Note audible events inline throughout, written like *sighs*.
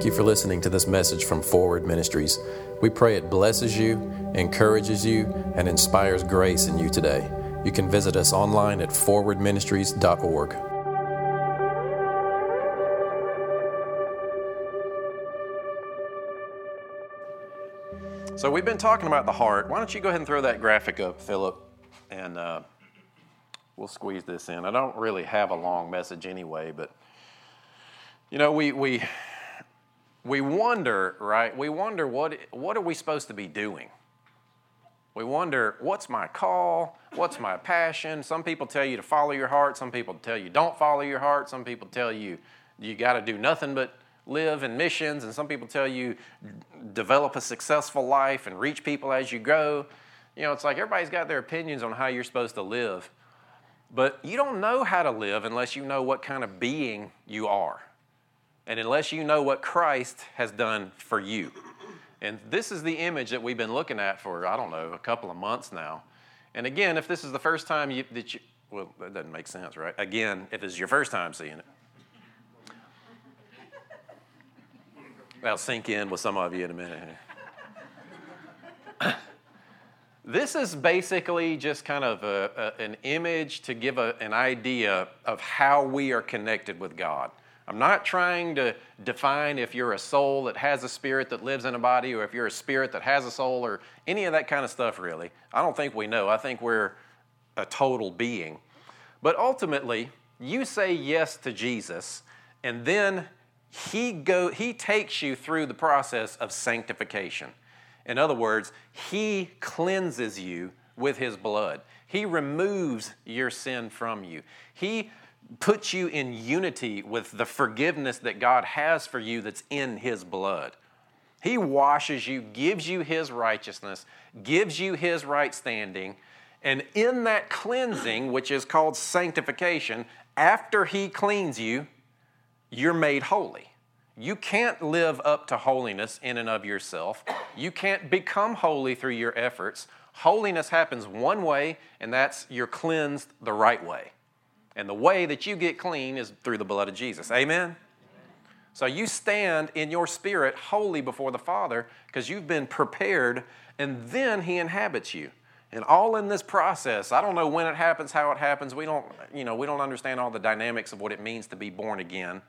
Thank you for listening to this message from Forward Ministries. We pray it blesses you, encourages you, and inspires grace in you today. You can visit us online at forwardministries.org. So, we've been talking about the heart. Why don't you go ahead and throw that graphic up, Philip? And uh, we'll squeeze this in. I don't really have a long message anyway, but you know, we, we, we wonder, right? We wonder what, what are we supposed to be doing? We wonder, what's my call? What's my passion? Some people tell you to follow your heart. Some people tell you don't follow your heart. Some people tell you you got to do nothing but live in missions. And some people tell you develop a successful life and reach people as you go. You know, it's like everybody's got their opinions on how you're supposed to live. But you don't know how to live unless you know what kind of being you are and unless you know what Christ has done for you. And this is the image that we've been looking at for, I don't know, a couple of months now. And again, if this is the first time you, that you, well, that doesn't make sense, right? Again, if it's your first time seeing it. That'll sink in with some of you in a minute. *coughs* this is basically just kind of a, a, an image to give a, an idea of how we are connected with God. I'm not trying to define if you're a soul that has a spirit that lives in a body or if you're a spirit that has a soul or any of that kind of stuff, really. I don't think we know. I think we're a total being. But ultimately, you say yes to Jesus, and then he, go, he takes you through the process of sanctification. In other words, He cleanses you with His blood. He removes your sin from you. He puts you in unity with the forgiveness that God has for you that's in His blood. He washes you, gives you His righteousness, gives you His right standing, and in that cleansing, which is called sanctification, after He cleans you, you're made holy. You can't live up to holiness in and of yourself. You can't become holy through your efforts. Holiness happens one way, and that's you're cleansed the right way. And the way that you get clean is through the blood of Jesus. Amen? So you stand in your spirit holy before the Father because you've been prepared, and then He inhabits you. And all in this process, I don't know when it happens, how it happens. We don't, you know, we don't understand all the dynamics of what it means to be born again.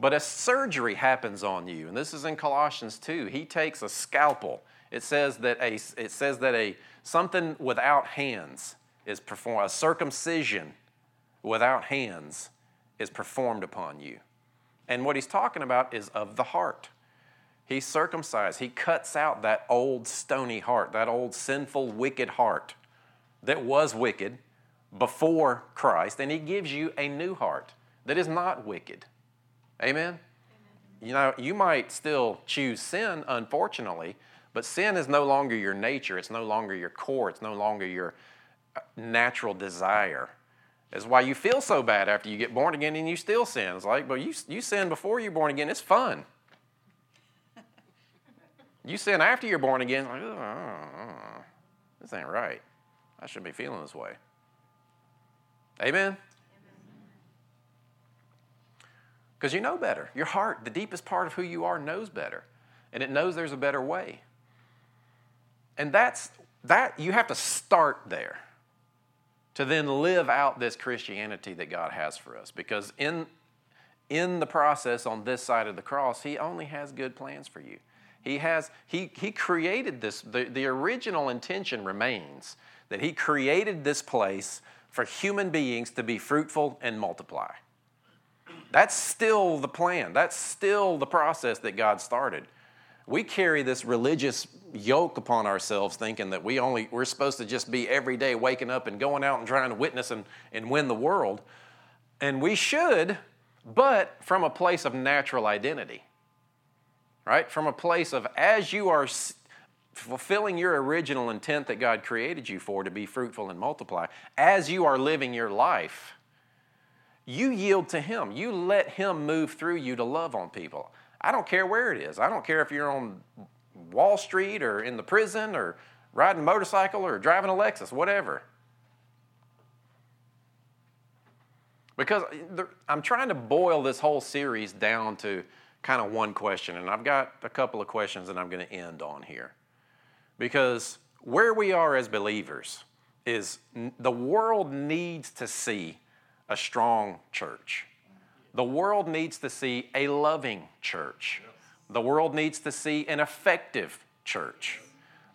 But a surgery happens on you, and this is in Colossians 2. He takes a scalpel. It says that a it says that a something without hands is performed, a circumcision without hands is performed upon you. And what he's talking about is of the heart. He circumcised, he cuts out that old stony heart, that old sinful, wicked heart that was wicked before Christ, and he gives you a new heart that is not wicked. Amen? You know, you might still choose sin, unfortunately, but sin is no longer your nature. It's no longer your core. It's no longer your uh, natural desire. That's why you feel so bad after you get born again and you still sin. It's like, but you, you sin before you're born again, it's fun. *laughs* You sin after you're born again, like, oh, this ain't right. I shouldn't be feeling this way. Amen? Because you know better. Your heart, the deepest part of who you are, knows better. And it knows there's a better way. And that's that you have to start there to then live out this Christianity that God has for us. Because in, in the process on this side of the cross, He only has good plans for you. He has, He, he created this, the, the original intention remains that He created this place for human beings to be fruitful and multiply. That's still the plan. That's still the process that God started. We carry this religious yoke upon ourselves thinking that we only we're supposed to just be every day waking up and going out and trying to witness and, and win the world. And we should, but from a place of natural identity. Right? From a place of as you are fulfilling your original intent that God created you for to be fruitful and multiply, as you are living your life, you yield to Him. You let Him move through you to love on people. I don't care where it is. I don't care if you're on Wall Street or in the prison or riding a motorcycle or driving a Lexus, whatever. Because eh, I'm trying to boil this whole series down to kind of one question, and I've got a couple of questions that I'm going to end on here. Because where we are as believers is the world needs to see a strong church. The world needs to see a loving church. The world needs to see an effective church.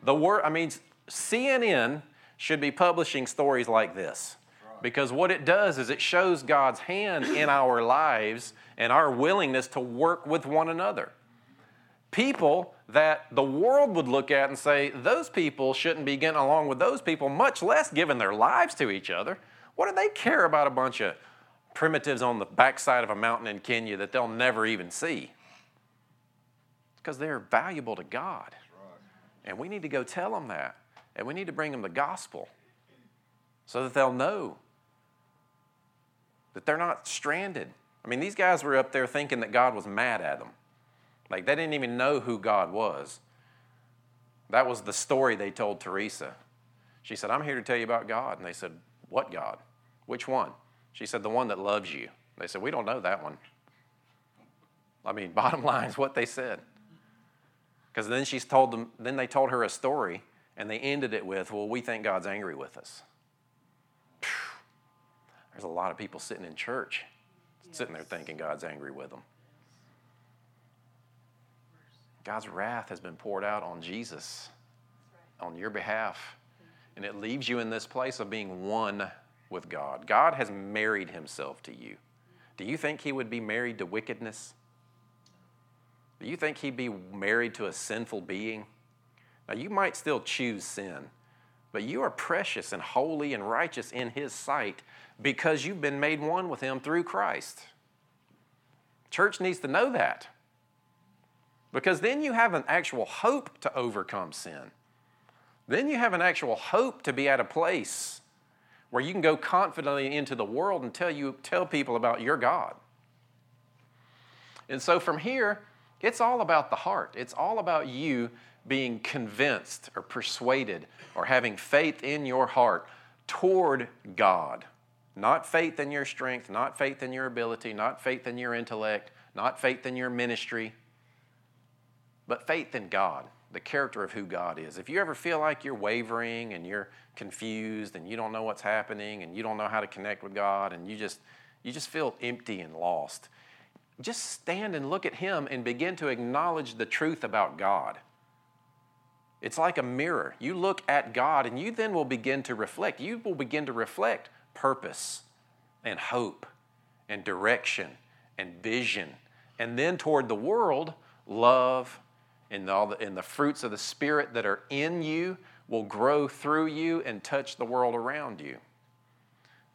The word, I mean, CNN should be publishing stories like this because what it does is it shows God's hand in our lives and our willingness to work with one another. People that the world would look at and say, those people shouldn't be getting along with those people, much less giving their lives to each other. What do they care about a bunch of primitives on the backside of a mountain in Kenya that they'll never even see? Because they're valuable to God. And we need to go tell them that. And we need to bring them the gospel so that they'll know that they're not stranded. I mean, these guys were up there thinking that God was mad at them. Like they didn't even know who God was. That was the story they told Teresa. She said, I'm here to tell you about God. And they said, What God? Which one? She said, The one that loves you. They said, We don't know that one. I mean, *laughs* bottom line is what they said. Because then she's told them, then they told her a story and they ended it with, Well, we think God's angry with us. *sighs* There's a lot of people sitting in church, yes. sitting there thinking God's angry with them. God's wrath has been poured out on Jesus on your behalf. And it leaves you in this place of being one with God. God has married himself to you. Do you think he would be married to wickedness? Do you think he'd be married to a sinful being? Now, you might still choose sin, but you are precious and holy and righteous in his sight because you've been made one with him through Christ. Church needs to know that. Because then you have an actual hope to overcome sin. Then you have an actual hope to be at a place where you can go confidently into the world and tell you tell people about your God. And so from here, it's all about the heart. It's all about you being convinced or persuaded or having faith in your heart toward God. Not faith in your strength, not faith in your ability, not faith in your intellect, not faith in your ministry, but faith in God, the character of who God is. If you ever feel like you're wavering and you're confused and you don't know what's happening and you don't know how to connect with God and you just you just feel empty and lost, just stand and look at him and begin to acknowledge the truth about God. It's like a mirror. You look at God and you then will begin to reflect. You will begin to reflect purpose and hope and direction and vision. And then toward the world, love and all the, and the fruits of the Spirit that are in you will grow through you and touch the world around you.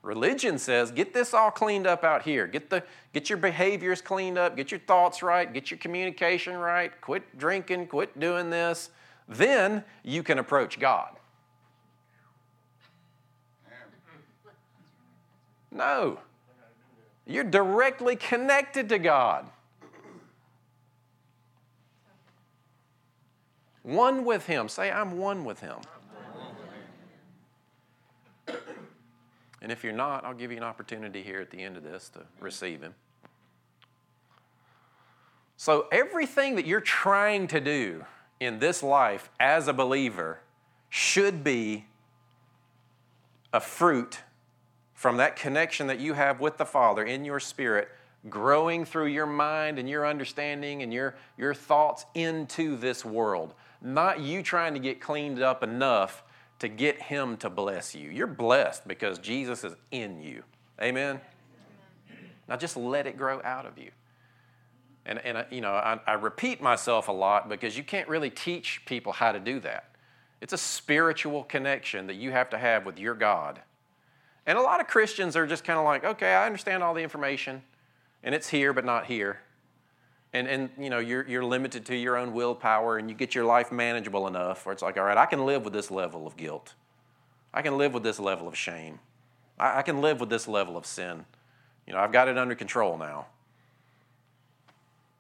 Religion says, get this all cleaned up out here. Get, the, get your behaviors cleaned up, get your thoughts right, get your communication right, quit drinking, quit doing this. Then you can approach God. No. You're directly connected to God. One with Him. Say, I'm one with Him. And if you're not, I'll give you an opportunity here at the end of this to receive Him. So, everything that you're trying to do in this life as a believer should be a fruit from that connection that you have with the Father in your spirit, growing through your mind and your understanding and your, your thoughts into this world. Not you trying to get cleaned up enough to get Him to bless you. You're blessed because Jesus is in you. Amen? Now just let it grow out of you. And, and uh, you know, I, I repeat myself a lot because you can't really teach people how to do that. It's a spiritual connection that you have to have with your God and a lot of Christians are just kind of like, okay, I understand all the information, and it's here but not here. And, and you know, you're, you're limited to your own willpower, and you get your life manageable enough where it's like, all right, I can live with this level of guilt. I can live with this level of shame. I, I can live with this level of sin. You know, I've got it under control now.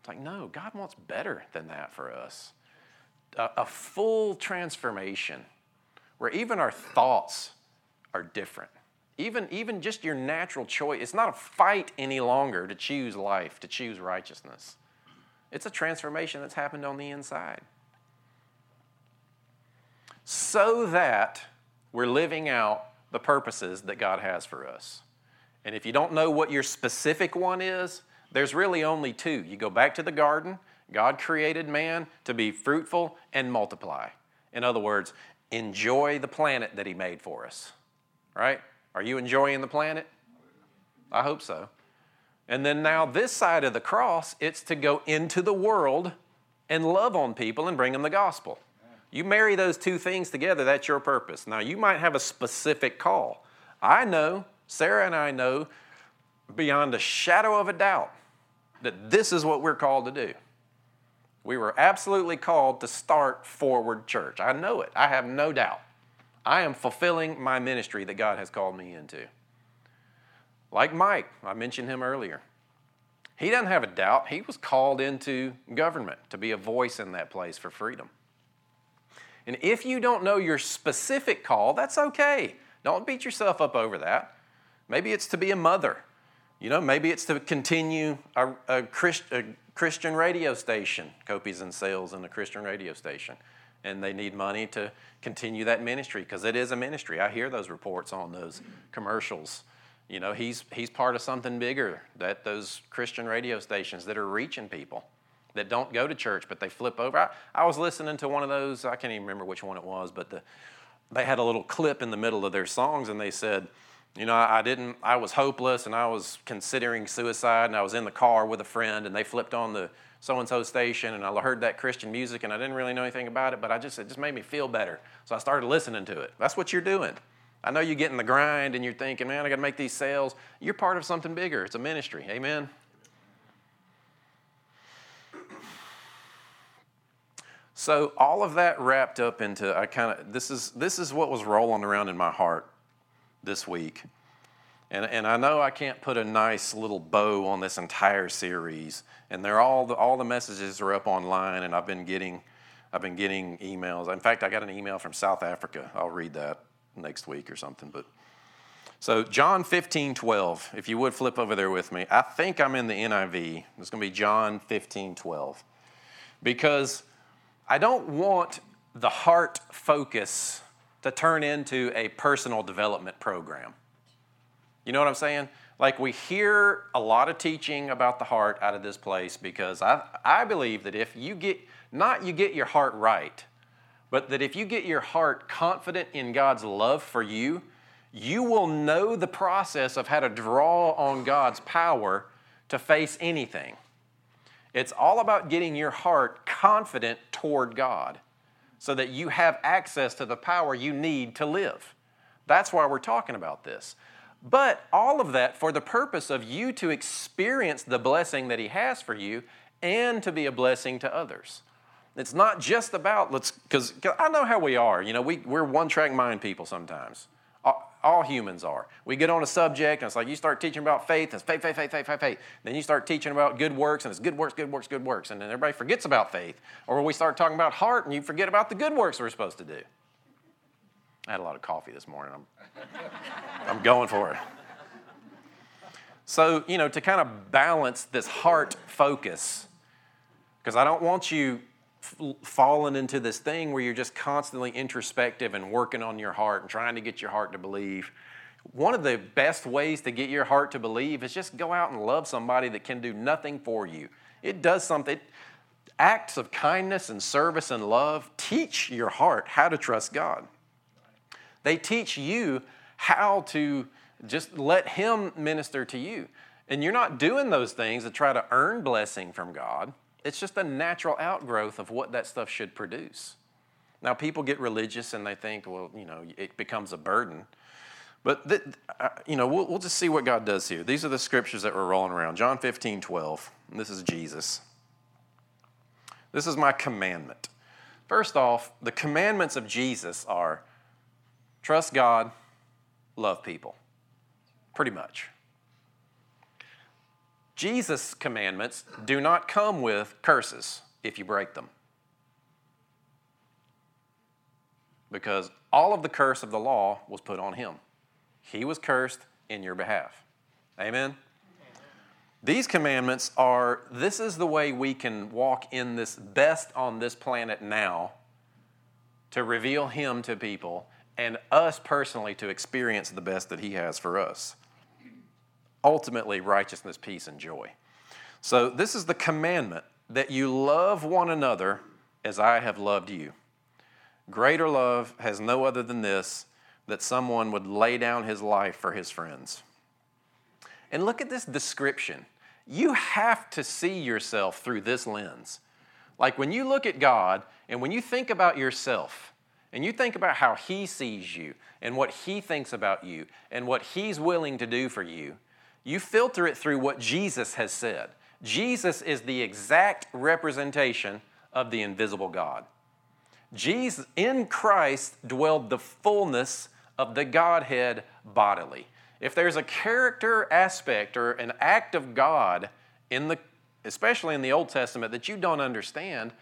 It's like, no, God wants better than that for us. A, a full transformation where even our thoughts are different. Even, even just your natural choice, it's not a fight any longer to choose life, to choose righteousness. It's a transformation that's happened on the inside. So that we're living out the purposes that God has for us. And if you don't know what your specific one is, there's really only two. You go back to the garden, God created man to be fruitful and multiply. In other words, enjoy the planet that He made for us. Right? Are you enjoying the planet? I hope so. And then now, this side of the cross, it's to go into the world and love on people and bring them the gospel. You marry those two things together, that's your purpose. Now, you might have a specific call. I know, Sarah and I know, beyond a shadow of a doubt, that this is what we're called to do. We were absolutely called to start Forward Church. I know it, I have no doubt. I am fulfilling my ministry that God has called me into. Like Mike, I mentioned him earlier. He doesn't have a doubt. He was called into government to be a voice in that place for freedom. And if you don't know your specific call, that's okay. Don't beat yourself up over that. Maybe it's to be a mother. You know, maybe it's to continue a, a, Christ, a Christian radio station, copies and sales in a Christian radio station. And they need money to continue that ministry because it is a ministry. I hear those reports on those commercials you know, he's, he's part of something bigger that those Christian radio stations that are reaching people that don't go to church, but they flip over. I, I was listening to one of those, I can't even remember which one it was, but the, they had a little clip in the middle of their songs and they said, you know, I, didn't, I was hopeless and I was considering suicide and I was in the car with a friend and they flipped on the so and so station and I heard that Christian music and I didn't really know anything about it, but I just, it just made me feel better. So I started listening to it. That's what you're doing. I know you get in the grind and you're thinking, man, I got to make these sales. You're part of something bigger. It's a ministry. Amen. So all of that wrapped up into I kind of this is this is what was rolling around in my heart this week. And, and I know I can't put a nice little bow on this entire series. And they're all the, all the messages are up online, and I've been getting I've been getting emails. In fact, I got an email from South Africa. I'll read that next week or something. But so John 15, 12, if you would flip over there with me. I think I'm in the NIV. It's going to be John 15, 12. Because I don't want the heart focus to turn into a personal development program. You know what I'm saying? Like we hear a lot of teaching about the heart out of this place because I, I believe that if you get, not you get your heart right, but that if you get your heart confident in God's love for you, you will know the process of how to draw on God's power to face anything. It's all about getting your heart confident toward God so that you have access to the power you need to live. That's why we're talking about this. But all of that for the purpose of you to experience the blessing that He has for you and to be a blessing to others. It's not just about let's because I know how we are. You know, we we're one track mind people sometimes. All, all, humans are. We get on a subject and it's like you start teaching about faith and it's faith, faith, faith, faith, faith, faith. Then you start teaching about good works and it's good works, good works, good works, and then everybody forgets about faith. Or we start talking about heart and you forget about the good works we're supposed to do. I had a lot of coffee this morning. I'm, *laughs* I'm going for it. So, you know, to kind of balance this heart focus, because I don't want you fallen into this thing where you're just constantly introspective and working on your heart and trying to get your heart to believe. One of the best ways to get your heart to believe is just go out and love somebody that can do nothing for you. It does something. Acts of kindness and service and love teach your heart how to trust God. They teach you how to just let Him minister to you. And you're not doing those things to try to earn blessing from God. It's just a natural outgrowth of what that stuff should produce. Now, people get religious and they think, well, you know, it becomes a burden. But, th- uh, you know, we'll, we'll just see what God does here. These are the scriptures that we're rolling around John 15, 12. this is Jesus. This is my commandment. First off, the commandments of Jesus are trust God, love people. Pretty much. Jesus' commandments do not come with curses if you break them. Because all of the curse of the law was put on him. He was cursed in your behalf. Amen? These commandments are this is the way we can walk in this best on this planet now to reveal Him to people and us personally to experience the best that He has for us. Ultimately, righteousness, peace, and joy. So, this is the commandment that you love one another as I have loved you. Greater love has no other than this that someone would lay down his life for his friends. And look at this description. You have to see yourself through this lens. Like when you look at God and when you think about yourself and you think about how He sees you and what He thinks about you and what He's willing to do for you, you filter it through what Jesus has said. Jesus is the exact representation of the invisible God. Jesus, in Christ dwelled the fullness of the Godhead bodily. If there's a character aspect or an act of God in the especially in the Old Testament that you don't understand,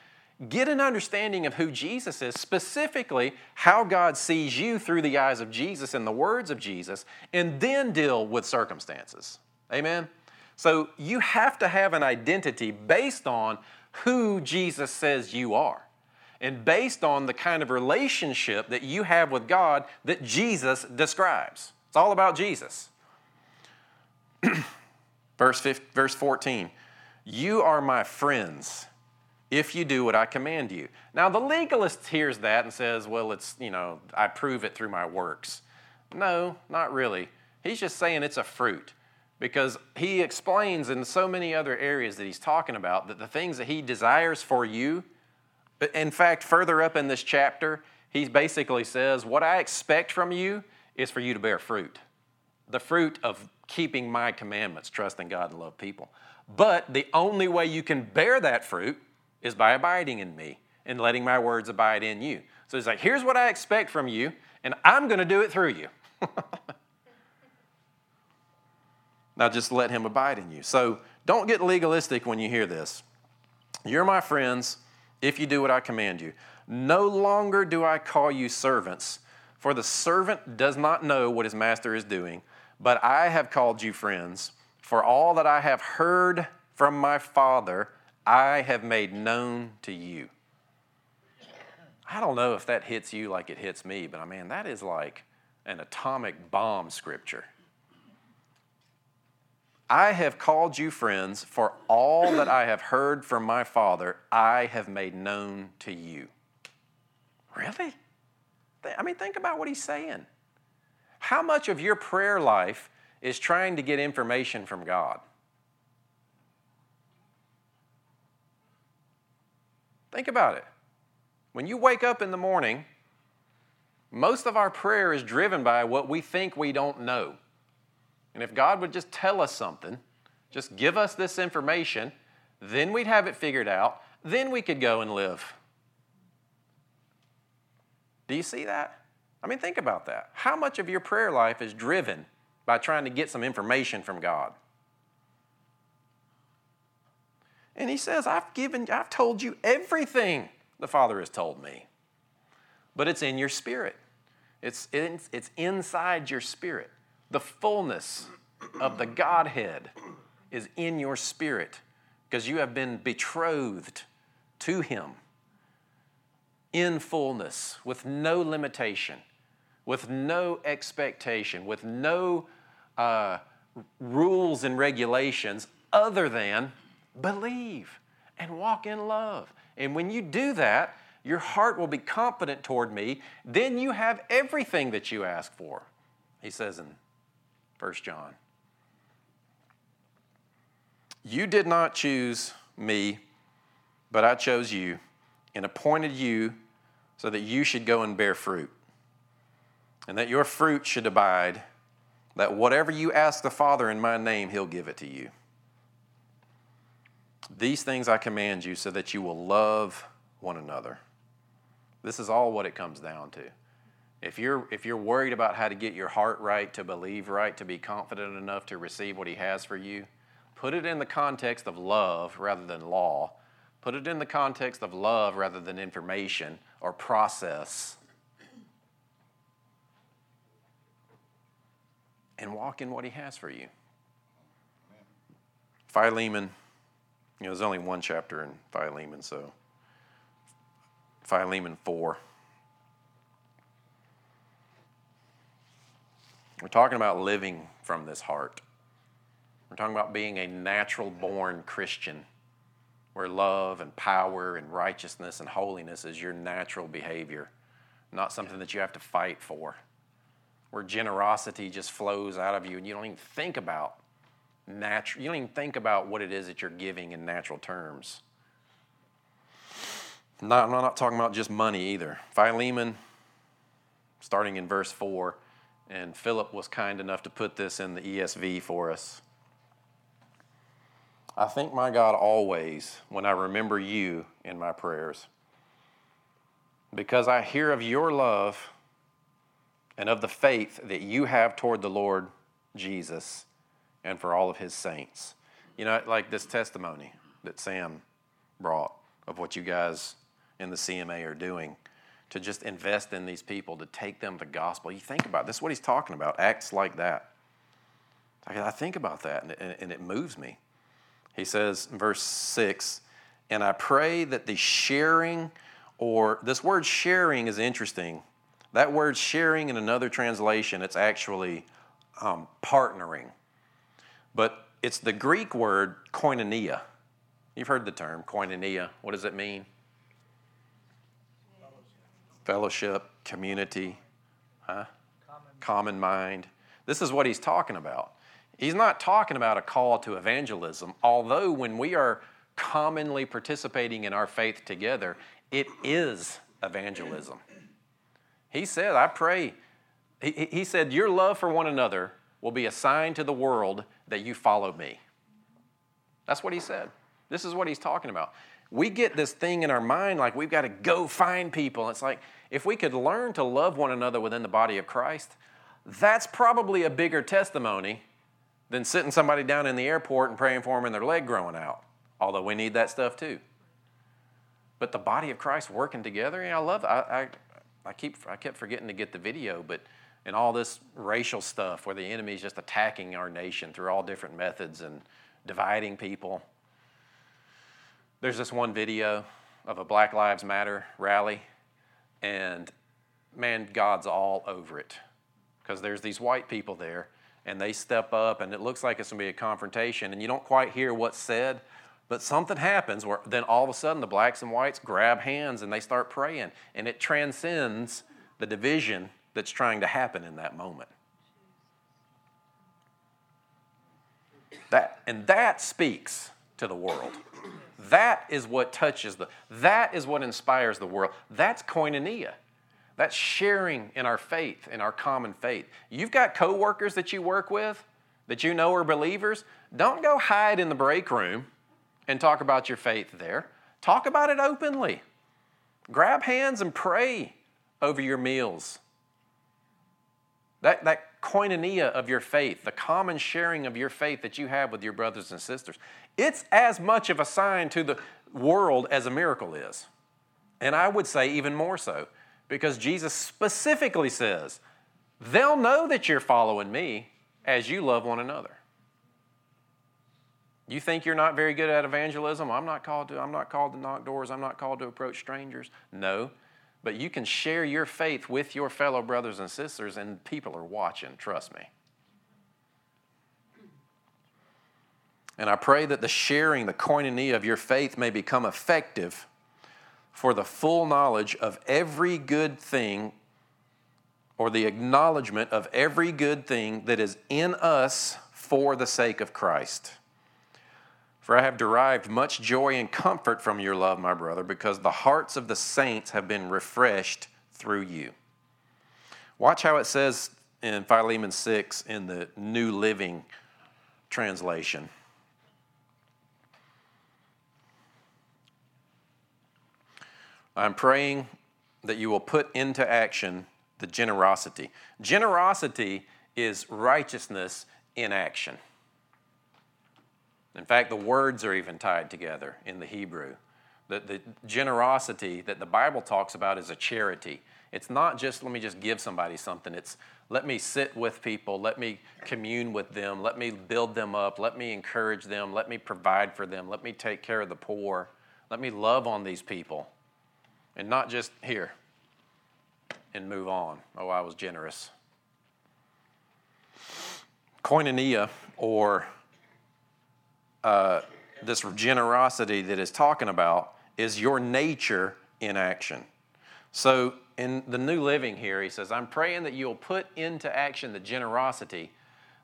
get an understanding of who Jesus is, specifically how God sees you through the eyes of Jesus and the words of Jesus, and then deal with circumstances. Amen. So you have to have an identity based on who Jesus says you are and based on the kind of relationship that you have with God that Jesus describes. It's all about Jesus. *clears throat* verse, 15, verse 14 You are my friends if you do what I command you. Now, the legalist hears that and says, Well, it's, you know, I prove it through my works. No, not really. He's just saying it's a fruit because he explains in so many other areas that he's talking about that the things that he desires for you in fact, further up in this chapter, he basically says, What I expect from you is for you to bear fruit. The fruit of keeping my commandments, trusting God and love people. But the only way you can bear that fruit is by abiding in me and letting my words abide in you. So he's like, Here's what I expect from you, and I'm going to do it through you. *laughs* now just let him abide in you. So don't get legalistic when you hear this. You're my friends if you do what I command you. No longer do I call you servants, for the servant does not know what his master is doing, but I have called you friends. For all that I have heard from my Father, I have made known to you. I don't know if that hits you like it hits me, but I mean, that is like an atomic bomb scripture. I have called you friends, for all that I have heard from my Father, I have made known to you. Really? I mean, think about what he's saying. How much of your prayer life is trying to get information from God? Think about it. When you wake up in the morning, most of our prayer is driven by what we think we don't know. And if God would just tell us something, just give us this information, then we'd have it figured out, then we could go and live. Do you see that? I mean, think about that. How much of your prayer life is driven by trying to get some information from God? And he says, I've given, I've told you everything the Father has told me. But it's in your spirit. It's, it's, it's inside your spirit. The fullness of the Godhead is in your spirit because you have been betrothed to Him in fullness, with no limitation, with no expectation, with no uh, rules and regulations other than believe and walk in love. And when you do that, your heart will be confident toward me. Then you have everything that you ask for. He says in 1 John. You did not choose me, but I chose you and appointed you so that you should go and bear fruit, and that your fruit should abide, that whatever you ask the Father in my name, he'll give it to you. These things I command you so that you will love one another. This is all what it comes down to. If you're, if you're worried about how to get your heart right, to believe right, to be confident enough to receive what He has for you, put it in the context of love rather than law. Put it in the context of love rather than information or process. And walk in what He has for you. Philemon, you know, there's only one chapter in Philemon, so Philemon 4. We're talking about living from this heart. We're talking about being a natural born Christian where love and power and righteousness and holiness is your natural behavior, not something that you have to fight for. Where generosity just flows out of you and you don't even think about natural, you don't even think about what it is that you're giving in natural terms. Not, I'm not talking about just money either. Philemon, starting in verse 4, and Philip was kind enough to put this in the ESV for us. I thank my God always when I remember you in my prayers, because I hear of your love and of the faith that you have toward the Lord Jesus and for all of his saints. You know, like this testimony that Sam brought of what you guys in the CMA are doing to just invest in these people, to take them the gospel. You think about it, this is what he's talking about, acts like that. I think about that and, and it moves me. He says verse 6 And I pray that the sharing, or this word sharing is interesting. That word sharing in another translation, it's actually um, partnering. But it's the Greek word koinonia. You've heard the term koinonia. What does it mean? Fellowship, community, huh? Common. Common mind. This is what he's talking about. He's not talking about a call to evangelism, although when we are commonly participating in our faith together, it is evangelism. He said, I pray, he, he said, Your love for one another will be a sign to the world that you follow me. That's what he said. This is what he's talking about. We get this thing in our mind like we've got to go find people. It's like if we could learn to love one another within the body of Christ, that's probably a bigger testimony than sitting somebody down in the airport and praying for them and their leg growing out. Although we need that stuff too. But the body of Christ working together, yeah, I love. I, I, I keep I kept forgetting to get the video, but in all this racial stuff where the enemy is just attacking our nation through all different methods and dividing people. There's this one video of a Black Lives Matter rally, and man, God's all over it because there's these white people there and they step up and it looks like it's going to be a confrontation and you don't quite hear what's said but something happens where then all of a sudden the blacks and whites grab hands and they start praying and it transcends the division that's trying to happen in that moment that and that speaks to the world that is what touches the that is what inspires the world that's koinonia that's sharing in our faith, in our common faith. You've got coworkers that you work with that you know are believers. Don't go hide in the break room and talk about your faith there. Talk about it openly. Grab hands and pray over your meals. That, that koinonia of your faith, the common sharing of your faith that you have with your brothers and sisters, it's as much of a sign to the world as a miracle is. And I would say even more so because Jesus specifically says, They'll know that you're following me as you love one another. You think you're not very good at evangelism? I'm not called to, I'm not called to knock doors, I'm not called to approach strangers. No. But you can share your faith with your fellow brothers and sisters, and people are watching, trust me. And I pray that the sharing, the koinonia of your faith may become effective for the full knowledge of every good thing or the acknowledgement of every good thing that is in us for the sake of Christ. For I have derived much joy and comfort from your love, my brother, because the hearts of the saints have been refreshed through you. Watch how it says in Philemon 6 in the New Living Translation. I'm praying that you will put into action the generosity. Generosity is righteousness in action. In fact, the words are even tied together in the Hebrew. The, the generosity that the Bible talks about is a charity. It's not just let me just give somebody something. It's let me sit with people, let me commune with them, let me build them up, let me encourage them, let me provide for them, let me take care of the poor, let me love on these people. And not just here and move on. Oh, I was generous. Koinonia, or uh, this generosity that is talking about, is your nature in action. So in the New Living here, he says, I'm praying that you'll put into action the generosity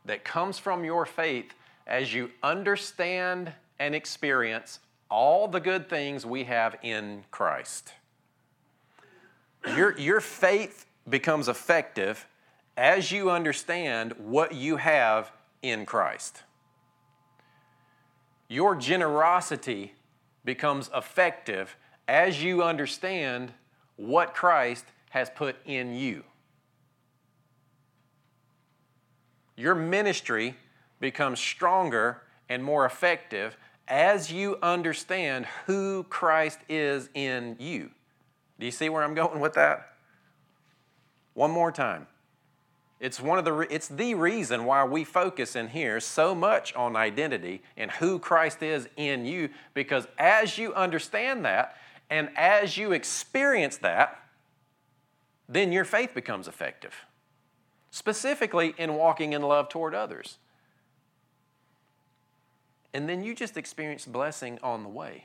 that comes from your faith as you understand and experience all the good things we have in Christ. Your, your faith becomes effective as you understand what you have in Christ. Your generosity becomes effective as you understand what Christ has put in you. Your ministry becomes stronger and more effective as you understand who Christ is in you. Do you see where I'm going with that? One more time. It's one of the it's the reason why we focus in here so much on identity and who Christ is in you because as you understand that and as you experience that then your faith becomes effective. Specifically in walking in love toward others. And then you just experience blessing on the way.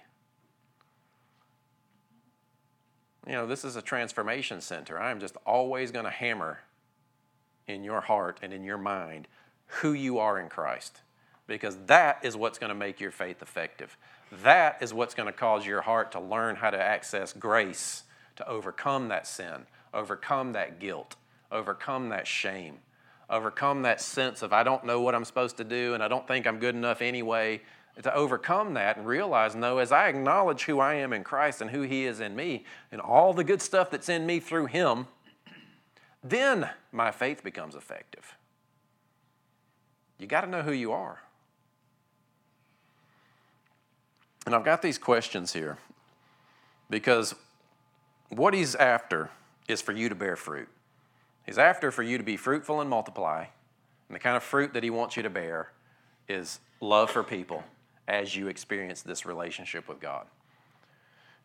You know, this is a transformation center. I am just always going to hammer in your heart and in your mind who you are in Christ because that is what's going to make your faith effective. That is what's going to cause your heart to learn how to access grace to overcome that sin, overcome that guilt, overcome that shame, overcome that sense of I don't know what I'm supposed to do and I don't think I'm good enough anyway to overcome that and realize no, as I acknowledge who I am in Christ and who He is in me and all the good stuff that's in me through Him, then my faith becomes effective. You got to know who you are. And I've got these questions here because what He's after is for you to bear fruit. He's after for you to be fruitful and multiply. And the kind of fruit that He wants you to bear is love for people as you experience this relationship with God.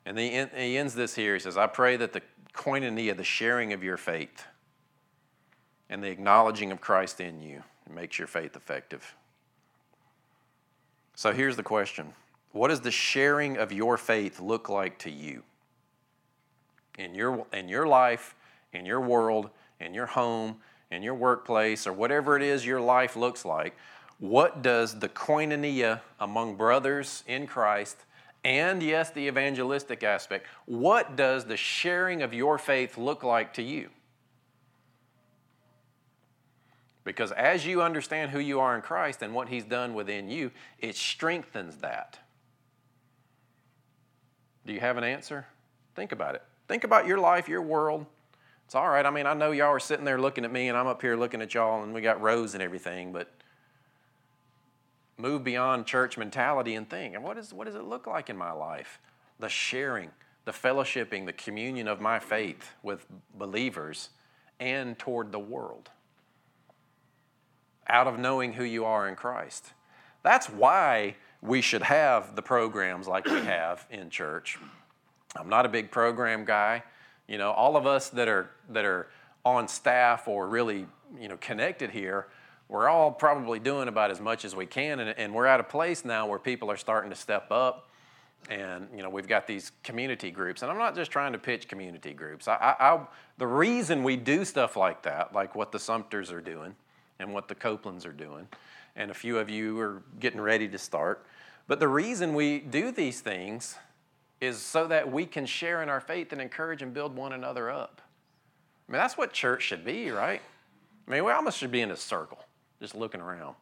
And he, ends this here. He says, I pray that the koinonia, the sharing of your faith, and the acknowledging of Christ in you makes your faith effective. So here's the question What does the sharing of your faith look like to you? In your, in your life, in your world, in your home, in your workplace, or whatever it is your life looks like, what does the koinonia among brothers in Christ and yes, the evangelistic aspect, what does the sharing of your faith look like to you? Because as you understand who you are in Christ and what He's done within you, it strengthens that. Do you have an answer? Think about it. Think about your life, your world. It's all right. I mean, I know y'all are sitting there looking at me, and I'm up here looking at y'all, and we got rows and everything, but move beyond church mentality and think, and what, is, what does it look like in my life? The sharing, the fellowshipping, the communion of my faith with believers and toward the world out of knowing who you are in Christ. That's why we should have the programs like we have in church. I'm not a big program guy. You know, all of us that are that are on staff or really, you know, connected here, we're all probably doing about as much as we can, and, and we're at a place now where people are starting to step up. And you know we've got these community groups, and I'm not just trying to pitch community groups. I, I, I, the reason we do stuff like that, like what the Sumters are doing, and what the Copelands are doing, and a few of you are getting ready to start. But the reason we do these things is so that we can share in our faith and encourage and build one another up. I mean, that's what church should be, right? I mean, we almost should be in a circle just looking around,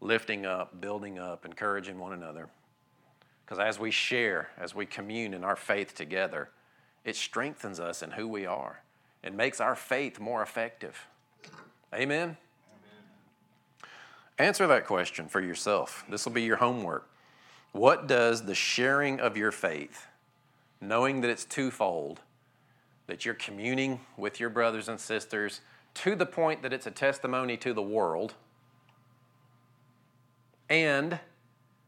lifting up, building up, encouraging one another. Because as we share, as we commune in our faith together, it strengthens us in who we are. It makes our faith more effective. Amen? Answer that question for yourself. This will be your homework. What does the sharing of your faith knowing that it's twofold that you're communing with your brothers and sisters to the point that it's a testimony to the world, and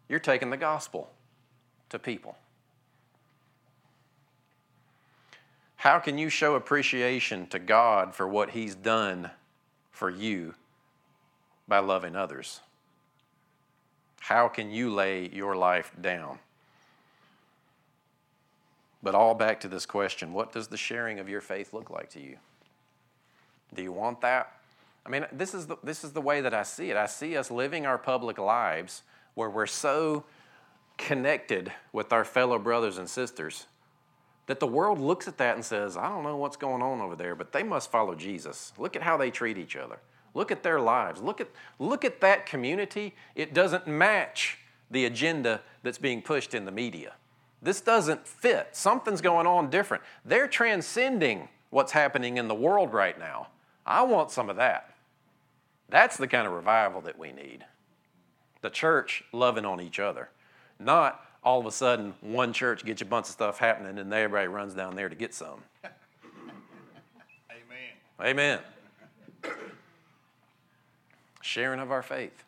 you're taking the gospel to people. How can you show appreciation to God for what He's done for you by loving others? How can you lay your life down? But all back to this question what does the sharing of your faith look like to you? Do you want that? I mean, this is the, this is the way that I see it. I see us living our public lives where we're so connected with our fellow brothers and sisters that the world looks at that and says, I don't know what's going on over there, but they must follow Jesus. Look at how they treat each other. Look at their lives. Look at, look at that community. It doesn't match the agenda that's being pushed in the media. This doesn't fit. Something's going on different. They're transcending what's happening in the world right now. I want some of that. That's the kind of revival that we need. The church loving on each other, not all of a sudden one church gets a bunch of stuff happening and everybody runs down there to get some. *laughs* Amen. Amen sharing of our faith,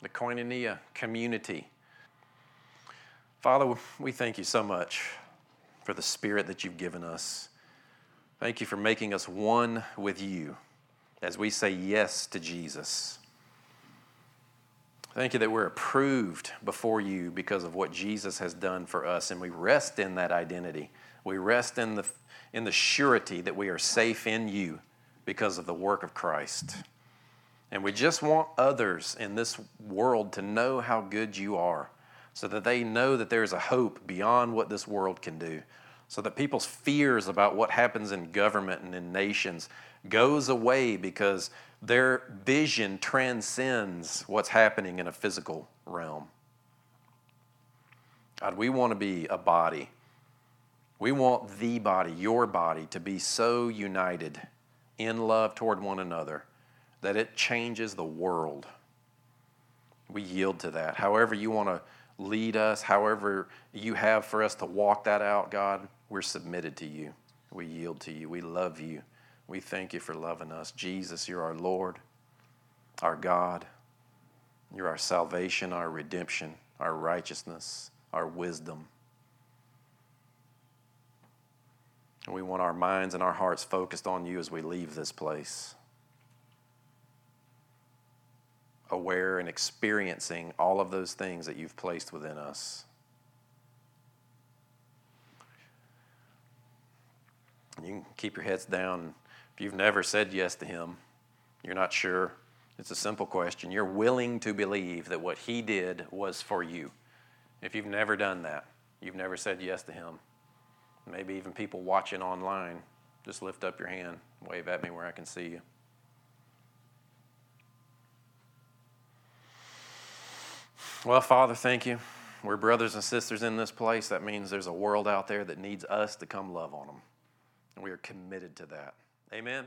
the koinonia community. Father, we thank you so much for the spirit that you've given us. Thank you for making us one with you as we say yes to Jesus. Thank you that we're approved before you because of what Jesus has done for us, and we rest in that identity. We rest in the, in the surety that we are safe in you because of the work of Christ. And we just want others in this world to know how good you are so that they know that there's a hope beyond what this world can do. So that people's fears about what happens in government and in nations goes away because their vision transcends what's happening in a physical realm. God, we want to be a body. We want the body, your body, to be so united in love toward one another that it changes the world. We yield to that. However, you want to lead us, however, you have for us to walk that out, God, we're submitted to you. We yield to you. We love you. We thank you for loving us. Jesus, you're our Lord, our God. You're our salvation, our redemption, our righteousness, our wisdom. And we want our minds and our hearts focused on you as we leave this place. Aware and experiencing all of those things that you've placed within us. You can keep your heads down. If you've never said yes to Him, you're not sure. It's a simple question. You're willing to believe that what He did was for you. If you've never done that, you've never said yes to Him, maybe even people watching online, just lift up your hand, wave at me where I can see you. Well, Father, thank you. We're brothers and sisters in this place. That means there's a world out there that needs us to come love on them. And we are committed to that. Amen.